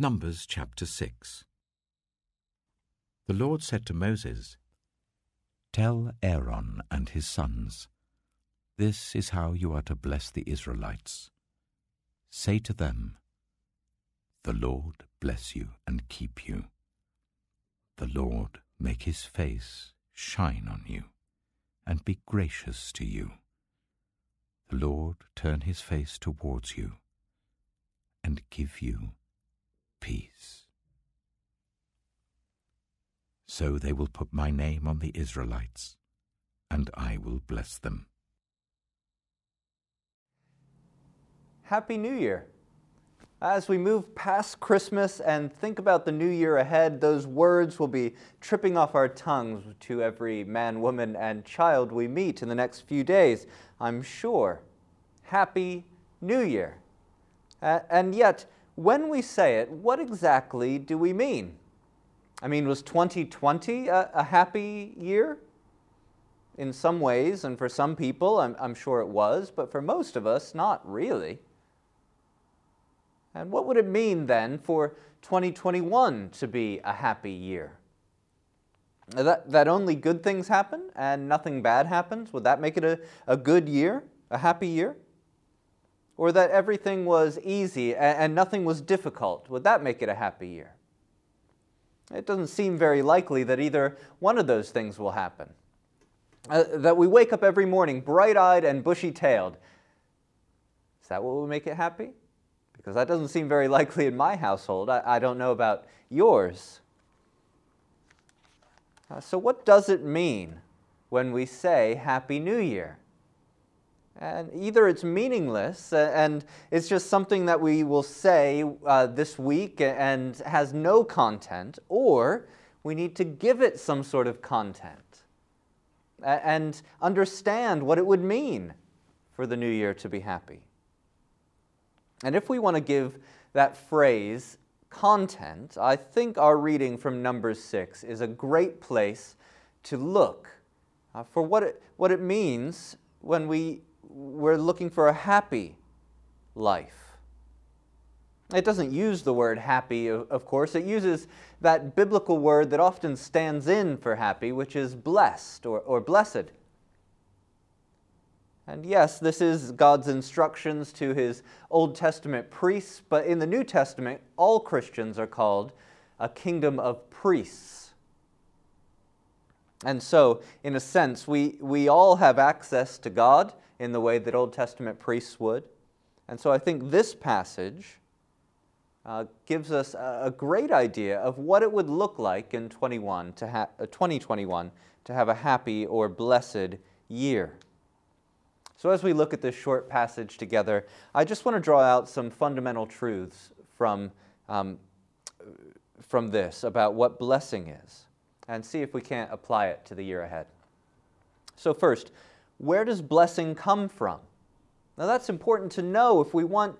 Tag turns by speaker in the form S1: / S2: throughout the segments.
S1: Numbers chapter 6 The Lord said to Moses, Tell Aaron and his sons, This is how you are to bless the Israelites. Say to them, The Lord bless you and keep you. The Lord make his face shine on you and be gracious to you. The Lord turn his face towards you and give you peace. So they will put my name on the Israelites, and I will bless them.
S2: Happy New Year! As we move past Christmas and think about the new year ahead, those words will be tripping off our tongues to every man, woman, and child we meet in the next few days, I'm sure. Happy New Year! and yet, when we say it, what exactly do we mean? I mean, was 2020 a, a happy year? In some ways, and for some people, I'm, I'm sure it was, but for most of us, not really. And what would it mean then for 2021 to be a happy year? That, that only good things happen and nothing bad happens? Would that make it a, a good year, a happy year? Or that everything was easy and nothing was difficult, would that make it a happy year? It doesn't seem very likely that either one of those things will happen. Uh, that we wake up every morning bright eyed and bushy tailed. Is that what will make it happy? Because that doesn't seem very likely in my household. I, I don't know about yours. Uh, so, what does it mean when we say Happy New Year? And either it's meaningless and it's just something that we will say uh, this week and has no content, or we need to give it some sort of content and understand what it would mean for the new year to be happy. And if we want to give that phrase content, I think our reading from Numbers 6 is a great place to look uh, for what it, what it means when we we're looking for a happy life. It doesn't use the word happy, of course. It uses that biblical word that often stands in for happy, which is blessed or, or blessed. And yes, this is God's instructions to his Old Testament priests, but in the New Testament, all Christians are called a kingdom of priests. And so, in a sense, we, we all have access to God in the way that Old Testament priests would. And so I think this passage uh, gives us a, a, great idea of what it would look like in 21 to ha- uh, 2021 to have a happy or blessed year. So, as we look at this short passage together, I just want to draw out some fundamental truths from, um, from this about what blessing is and see if we can't apply it to the year ahead. So, first, where does blessing come from? Now, that's important to know if we want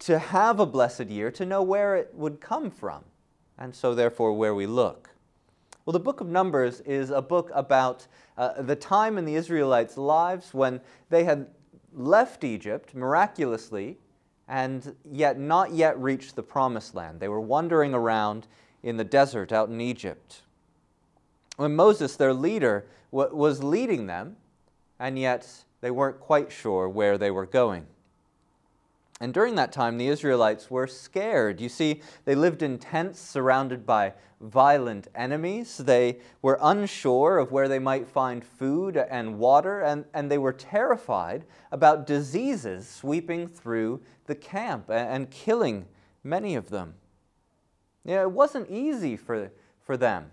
S2: to have a blessed year, to know where it would come from, and so therefore where we look. Well, the book of Numbers is a book about uh, the time in the Israelites' lives when they had left Egypt miraculously and yet not yet reached the promised land. They were wandering around in the desert out in Egypt. When Moses, their leader, was leading them, and yet they weren't quite sure where they were going. And during that time, the Israelites were scared. You see, they lived in tents surrounded by violent enemies. They were unsure of where they might find food and water, and, and they were terrified about diseases sweeping through the camp and, and killing many of them. Yeah, it wasn't easy for, for them.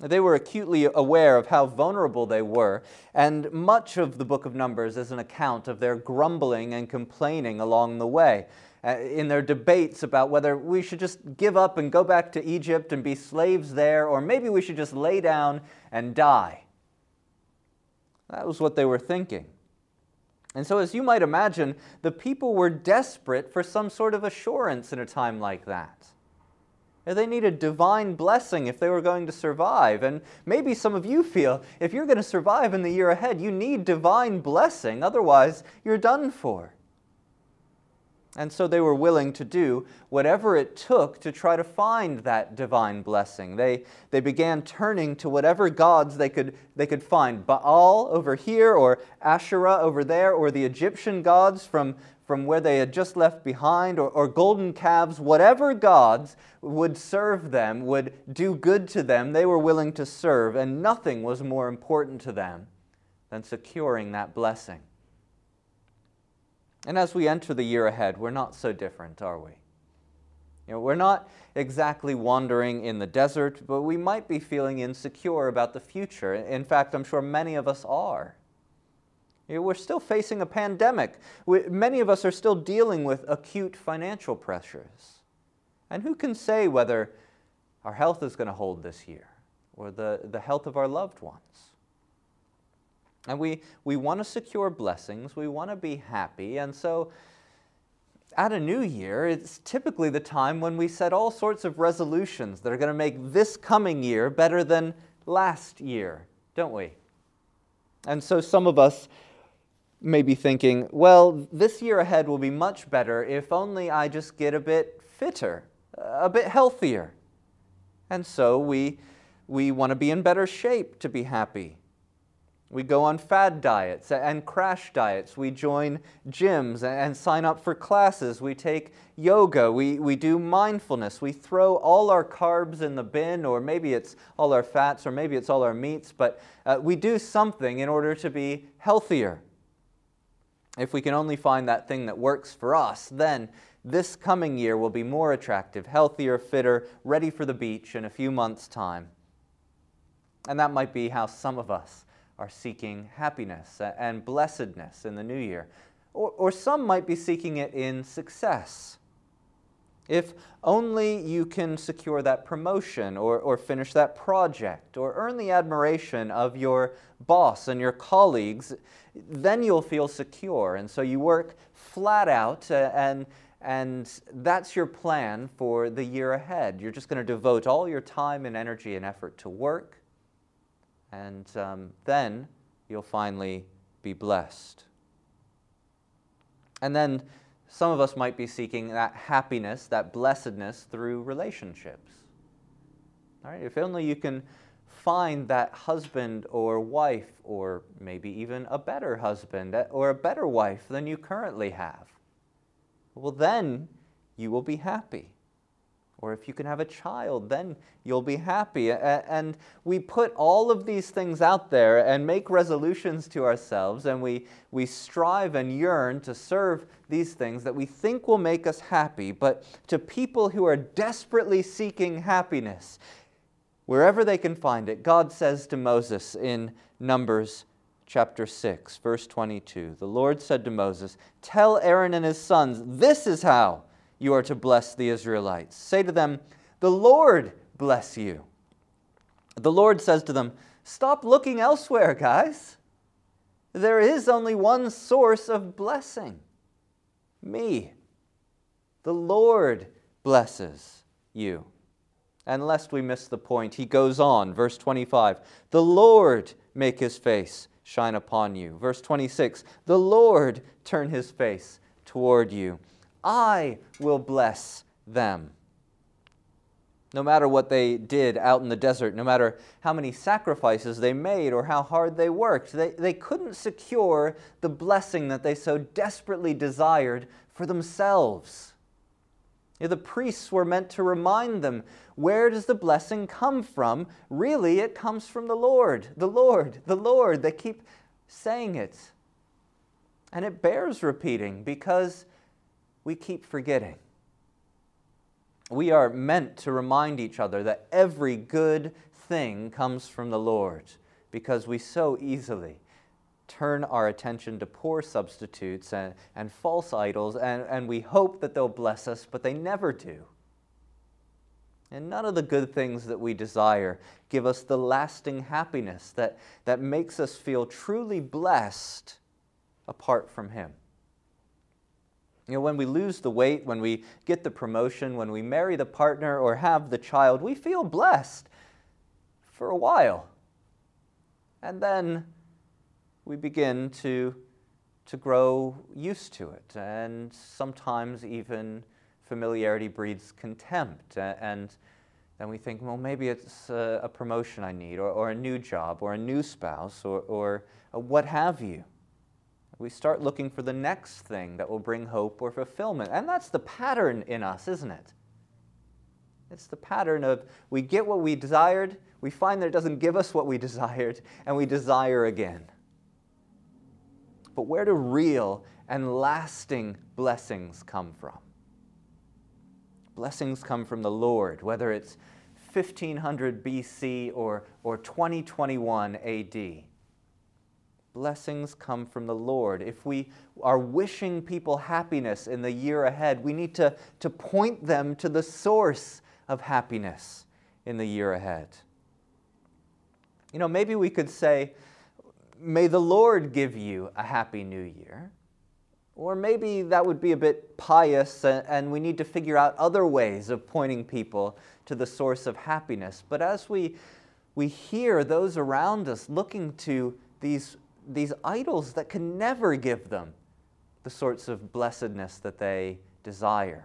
S2: They were acutely aware of how vulnerable they were, and much of the book of Numbers is an account of their grumbling and complaining along the way. Uh, in their debates about whether we should just give up and go back to Egypt and be slaves there, or maybe we should just lay down and die. That was what they were thinking. And so, as you might imagine, the people were desperate for some sort of assurance in a time like that. They needed divine blessing if they were going to survive. And maybe some of you feel if you're going to survive in the year ahead, you need divine blessing. Otherwise, you're done for. And so they were willing to do whatever it took to try to find that divine blessing. They, they began turning to whatever gods they could, they could find Baal over here, or Asherah over there, or the Egyptian gods from, from where they had just left behind, or, or golden calves, whatever gods would serve them, would do good to them, they were willing to serve, and nothing was more important to them than securing that blessing. And as we enter the year ahead, we're not so different, are we? You know, we're not exactly wandering in the desert, but we might be feeling insecure about the future. In fact, I'm sure many of us are. You know, we're still facing a pandemic. We, many of us are still dealing with acute financial pressures. And who can say whether our health is going to hold this year or the, the health of our loved ones? And we, we want to secure blessings, we want to be happy, and so at a new year, it's typically the time when we set all sorts of resolutions that are going to make this coming year better than last year, don't we? And so some of us may be thinking, well, this year ahead will be much better if only I just get a bit fitter, a bit healthier. And so we, we want to be in better shape to be happy. We go on fad diets and crash diets. We join gyms and sign up for classes. We take yoga. We, we do mindfulness. We throw all our carbs in the bin, or maybe it's all our fats, or maybe it's all our meats, but uh, we do something in order to be healthier. If we can only find that thing that works for us, then this coming year will be more attractive, healthier, fitter, ready for the beach in a few months' time. And that might be how some of us are seeking happiness and blessedness in the new year. Or, or some might be seeking it in success. If only you can secure that promotion or, or finish that project or earn the admiration of your boss and your colleagues, then you'll feel secure. And so you work flat out uh, and, and that's your plan for the year ahead. You're just going to devote all your time and energy and effort to work and um, then you'll finally be blessed. And then some of us might be seeking that happiness, that blessedness through relationships. All right, if only you can find that husband or wife, or maybe even a better husband or a better wife than you currently have, well, then you will be happy. Or if you can have a child, then you'll be happy. And we put all of these things out there and make resolutions to ourselves, and we, we strive and yearn to serve these things that we think will make us happy. But to people who are desperately seeking happiness, wherever they can find it, God says to Moses in Numbers chapter 6, verse 22 The Lord said to Moses, Tell Aaron and his sons, this is how you are to bless the Israelites. Say to them, The Lord bless you. The Lord says to them, Stop looking elsewhere, guys. There is only one source of blessing me. The Lord blesses you. And lest we miss the point, he goes on, verse 25 The Lord make his face shine upon you. Verse 26 The Lord turn his face toward you I will bless them. No matter what they did out in the desert, no matter how many sacrifices they made or how hard they worked, they, they couldn't secure the blessing that they so desperately desired for themselves. The priests were meant to remind them where does the blessing come from? Really, it comes from the Lord, the Lord, the Lord. They keep saying it. And it bears repeating because we keep forgetting. We are meant to remind each other that every good thing comes from the Lord because we so easily turn our attention to poor substitutes and, and false idols, and, and we hope that they'll bless us, but they never do. And none of the good things that we desire give us the lasting happiness that, that makes us feel truly blessed apart from Him. You know, when we lose the weight, when we get the promotion, when we marry the partner or have the child, we feel blessed for a while. And then we begin to, to grow used to it. And sometimes even familiarity breeds contempt. And then we think, well, maybe it's a, promotion I need, or, or, a new job, or a new spouse, or, or what have you. We start looking for the next thing that will bring hope or fulfillment. And that's the pattern in us, isn't it? It's the pattern of we get what we desired, we find that it doesn't give us what we desired, and we desire again. But where do real and lasting blessings come from? Blessings come from the Lord, whether it's 1500 BC or, or 2021 AD. Blessings come from the Lord. If we are wishing people happiness in the year ahead, we need to, to point them to the source of happiness in the year ahead. You know, maybe we could say, May the Lord give you a happy new year. Or maybe that would be a bit pious and we need to figure out other ways of pointing people to the source of happiness. But as we, we hear those around us looking to these, these idols that can never give them the sorts of blessedness that they desire,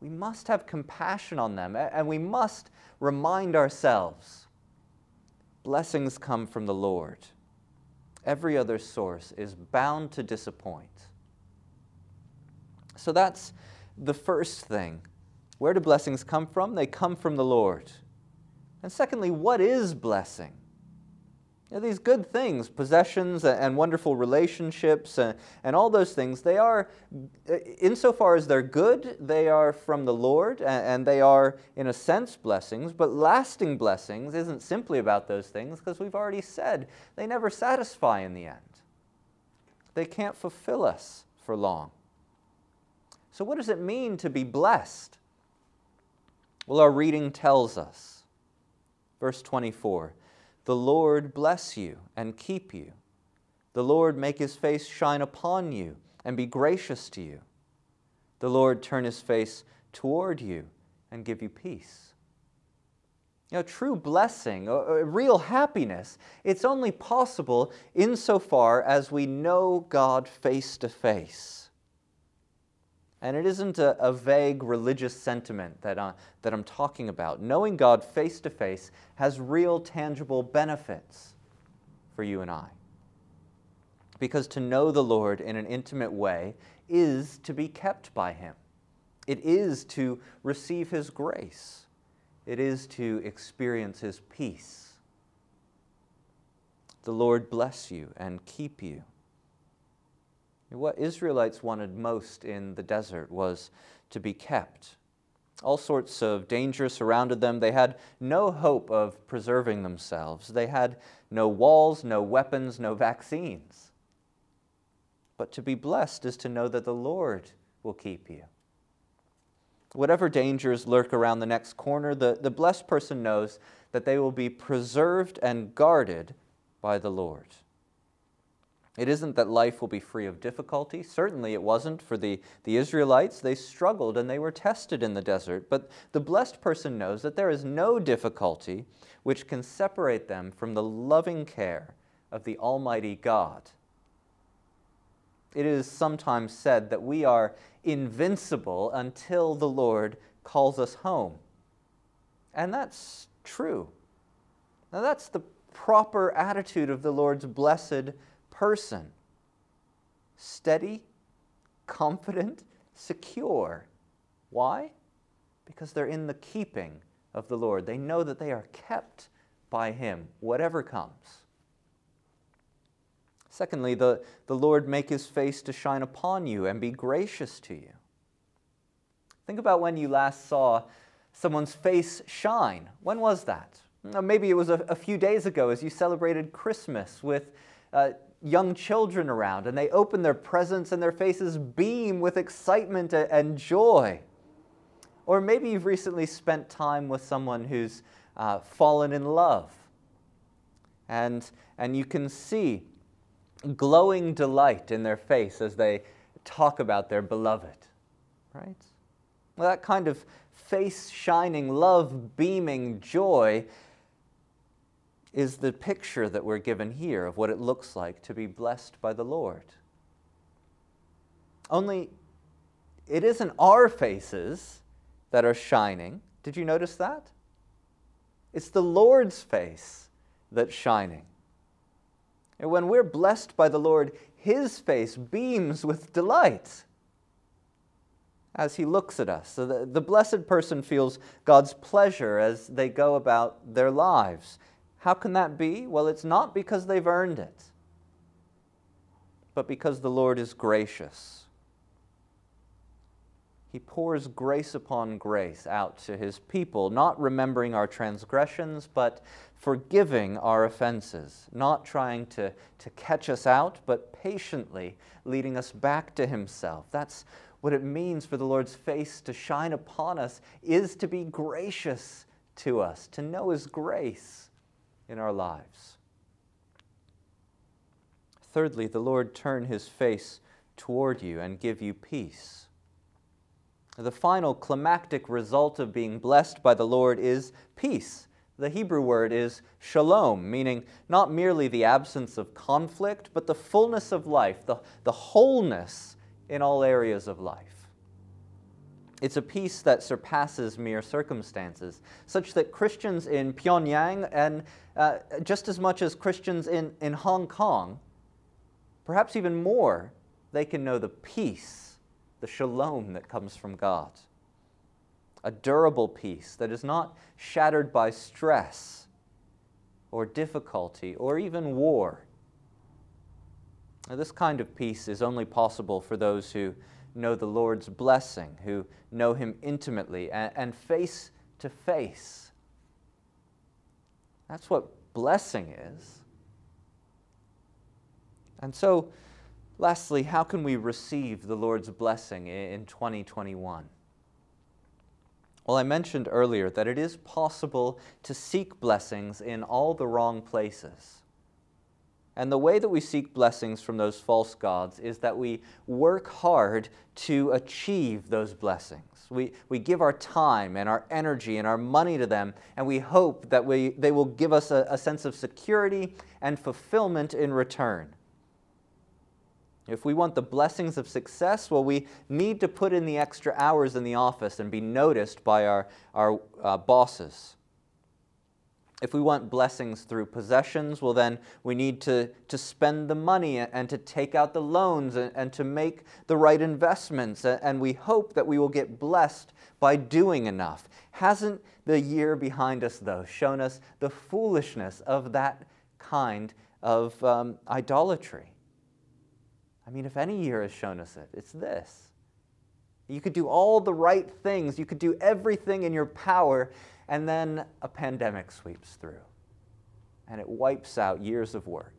S2: we must have compassion on them and we must remind ourselves blessings come from the Lord. Every other source is bound to disappoint. So that's the first thing. Where do blessings come from? They come from the Lord. And secondly, what is blessing? These good things, possessions and wonderful relationships and, and all those things, they are, uh, insofar as they're good, they are from the Lord and, and they are, in a sense, blessings. But lasting blessings isn't simply about those things because we've already said they never satisfy in the end. They can't fulfill us for long. So, what does it mean to be blessed? Well, our reading tells us. Verse 24 the Lord bless you and keep you. The Lord make his face shine upon you and be gracious to you. The Lord turn his face toward you and give you peace. You know, true blessing, real happiness, it's only possible insofar as we know God face to face. And it isn't a, a vague religious sentiment that, uh, that I'm talking about. Knowing God face to face has real, tangible benefits for you and I. Because to know the Lord in an intimate way is to be kept by Him, it is to receive His grace, it is to experience His peace. The Lord bless you and keep you. What Israelites wanted most in the desert was to be kept. All sorts of danger surrounded them. They had no hope of preserving themselves. They had no walls, no weapons, no vaccines. But to be blessed is to know that the Lord will keep you. Whatever dangers lurk around the next corner, the, the blessed person knows that they will be preserved and guarded by the Lord. It isn't that life will be free of difficulty. Certainly it wasn't for the, the Israelites. They struggled and they were tested in the desert. But the blessed person knows that there is no difficulty which can separate them from the loving care of the Almighty God. It is sometimes said that we are invincible until the Lord calls us home. And that's true. Now, that's the proper attitude of the Lord's blessed person. Steady, confident, secure. Why? Because they're in the keeping of the Lord. They know that they are kept by Him, whatever comes. Secondly, the, the Lord make His face to shine upon you and be gracious to you. Think about when you last saw someone's face shine. When was that? Maybe it was a, a few days ago as you celebrated Christmas with uh, young children around and they open their presents and their faces beam with excitement and joy. Or maybe you've recently spent time with someone who's uh, fallen in love and, and you can see glowing delight in their face as they talk about their beloved, right? Well, that kind of face shining, love beaming joy is the picture that we're given here of what it looks like to be blessed by the Lord. Only it isn't our faces that are shining. Did you notice that? It's the Lord's face that's shining. And when we're blessed by the Lord, His face beams with delight as He looks at us. So the, the blessed person feels God's pleasure as they go about their lives. How can that be? Well, it's not because they've earned it, but because the Lord is gracious. He pours grace upon grace out to his people, not remembering our transgressions, but forgiving our offenses, not trying to, to catch us out, but patiently leading us back to himself. That's what it means for the Lord's face to shine upon us, is to be gracious to us, to know his grace in our lives. Thirdly, the Lord turn his face toward you and give you peace. The final climactic result of being blessed by the Lord is peace. The Hebrew word is shalom, meaning not merely the absence of conflict, but the fullness of life, the, the wholeness in all areas of life. It's a peace that surpasses mere circumstances, such that Christians in Pyongyang and uh, just as much as Christians in, in Hong Kong, perhaps even more, they can know the peace the shalom that comes from God. A durable peace that is not shattered by stress or difficulty or even war. Now, this kind of peace is only possible for those who know the Lord's blessing, who know Him intimately and, and face to face. That's what blessing is. And so, Lastly, how can we receive the Lord's blessing in 2021? Well, I mentioned earlier that it is possible to seek blessings in all the wrong places. And the way that we seek blessings from those false gods is that we work hard to achieve those blessings. We, we give our time and our energy and our money to them, and we hope that we, they will give us a, a sense of security and fulfillment in return. If we want the blessings of success, well, we need to put in the extra hours in the office and be noticed by our, our uh, bosses. If we want blessings through possessions, well, then we need to, to spend the money and to take out the loans and, and to make the right investments. And we hope that we will get blessed by doing enough. Hasn't the year behind us, though, shown us the foolishness of that kind of um, idolatry? I mean, if any year has shown us it, it's this. You could do all the right things, you could do everything in your power, and then a pandemic sweeps through and it wipes out years of work.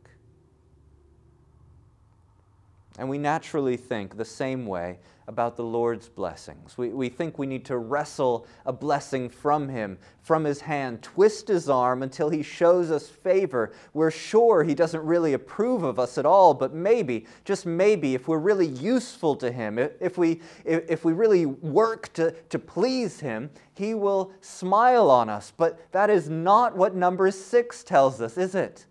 S2: And we naturally think the same way about the Lord's blessings. We, we think we need to wrestle a blessing from Him, from His hand, twist His arm until He shows us favor. We're sure He doesn't really approve of us at all, but maybe, just maybe, if we're really useful to Him, if we, if we really work to, to please Him, He will smile on us. But that is not what number six tells us, is it?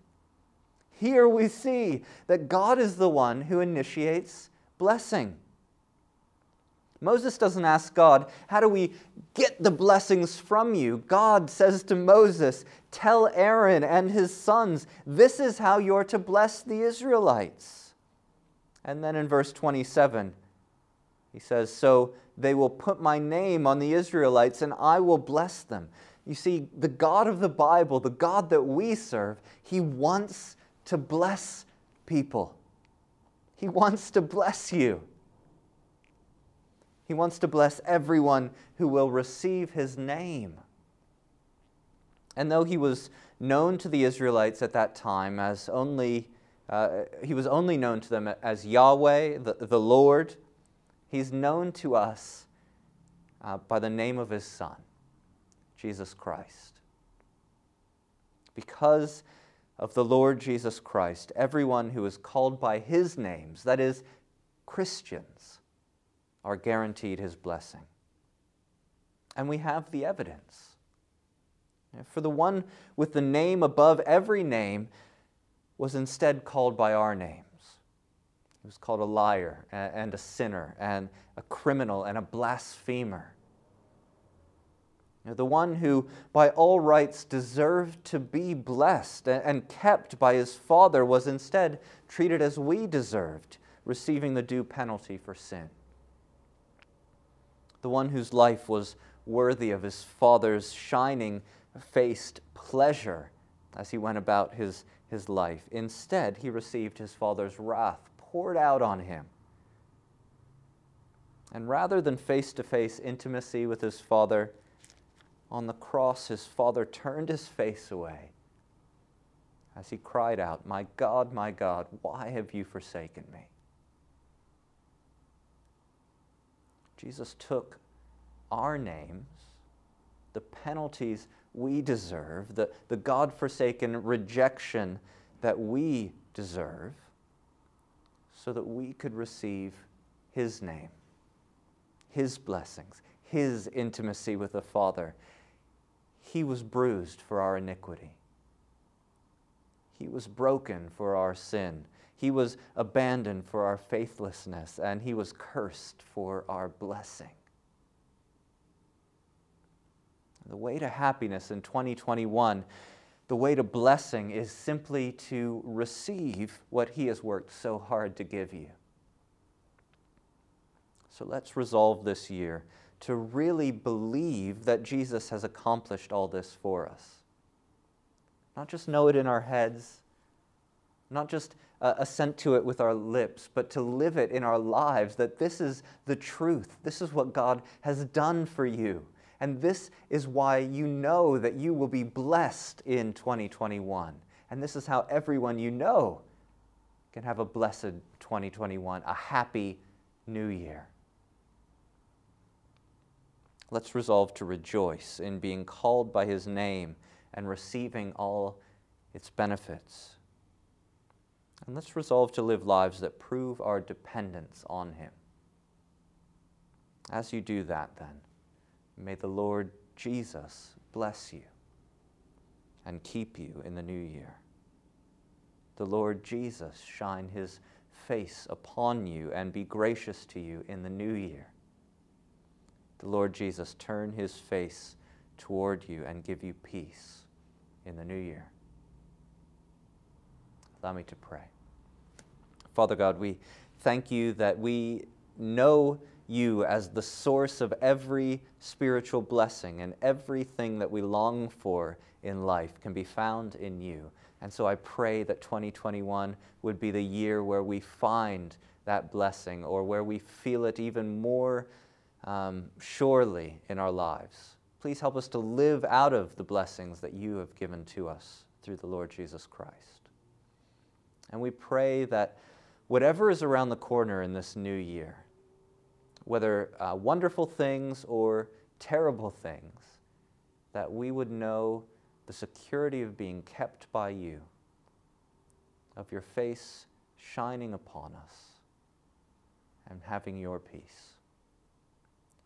S2: Here we see that God is the one who initiates blessing. Moses doesn't ask God, How do we get the blessings from you? God says to Moses, Tell Aaron and his sons, this is how you're to bless the Israelites. And then in verse 27, he says, So they will put my name on the Israelites and I will bless them. You see, the God of the Bible, the God that we serve, he wants to bless people. He wants to bless you. He wants to bless everyone who will receive his name. And though he was known to the Israelites at that time as only, uh, he was only known to them as Yahweh, the, the Lord, he's known to us uh, by the name of his Son, Jesus Christ. Because of the Lord Jesus Christ, everyone who is called by his names, that is, Christians, are guaranteed his blessing. And we have the evidence. For the one with the name above every name was instead called by our names He was called a liar and a sinner and a criminal and a blasphemer. The one who, by all rights, deserved to be blessed and kept by his Father was instead treated as we deserved, receiving the due penalty for sin. The one whose life was worthy of his Father's shining faced pleasure as he went about his, his life. Instead, he received his Father's wrath poured out on him. And rather than face to face intimacy with his Father, on the cross, his Father turned his face away as he cried out, My God, my God, why have you forsaken me? Jesus took our names, the penalties we deserve, the, the God forsaken rejection that we deserve, so that we could receive His name, His blessings, His intimacy with the Father. He was bruised for our iniquity. He was broken for our sin. He was abandoned for our faithlessness, and He was cursed for our blessing. The way to happiness in 2021, the way to blessing is simply to receive what He has worked so hard to give you. So let's resolve this year to really believe that Jesus has accomplished all this for us. Not just know it in our heads, not just uh, assent to it with our lips, but to live it in our lives that this is the truth. This is what God has done for you. And this is why you know that you will be blessed in 2021. And this is how everyone you know can have a blessed 2021, a happy new year. Let's resolve to rejoice in being called by his name and receiving all its benefits. And let's resolve to live lives that prove our dependence on him. As you do that, then, may the Lord Jesus bless you and keep you in the new year. The Lord Jesus shine his face upon you and be gracious to you in the new year the Lord Jesus turn his face toward you and give you peace in the new year. Allow me to pray. Father God, we thank you that we know you as the source of every spiritual blessing and everything that we long for in life can be found in you. And so I pray that 2021 would be the year where we find that blessing or where we feel it even more um, surely in our lives. Please help us to live out of the blessings that you have given to us through the Lord Jesus Christ. And we pray that whatever is around the corner in this new year, whether uh, wonderful things or terrible things, that we would know the security of being kept by you, of your face shining upon us, and having your peace.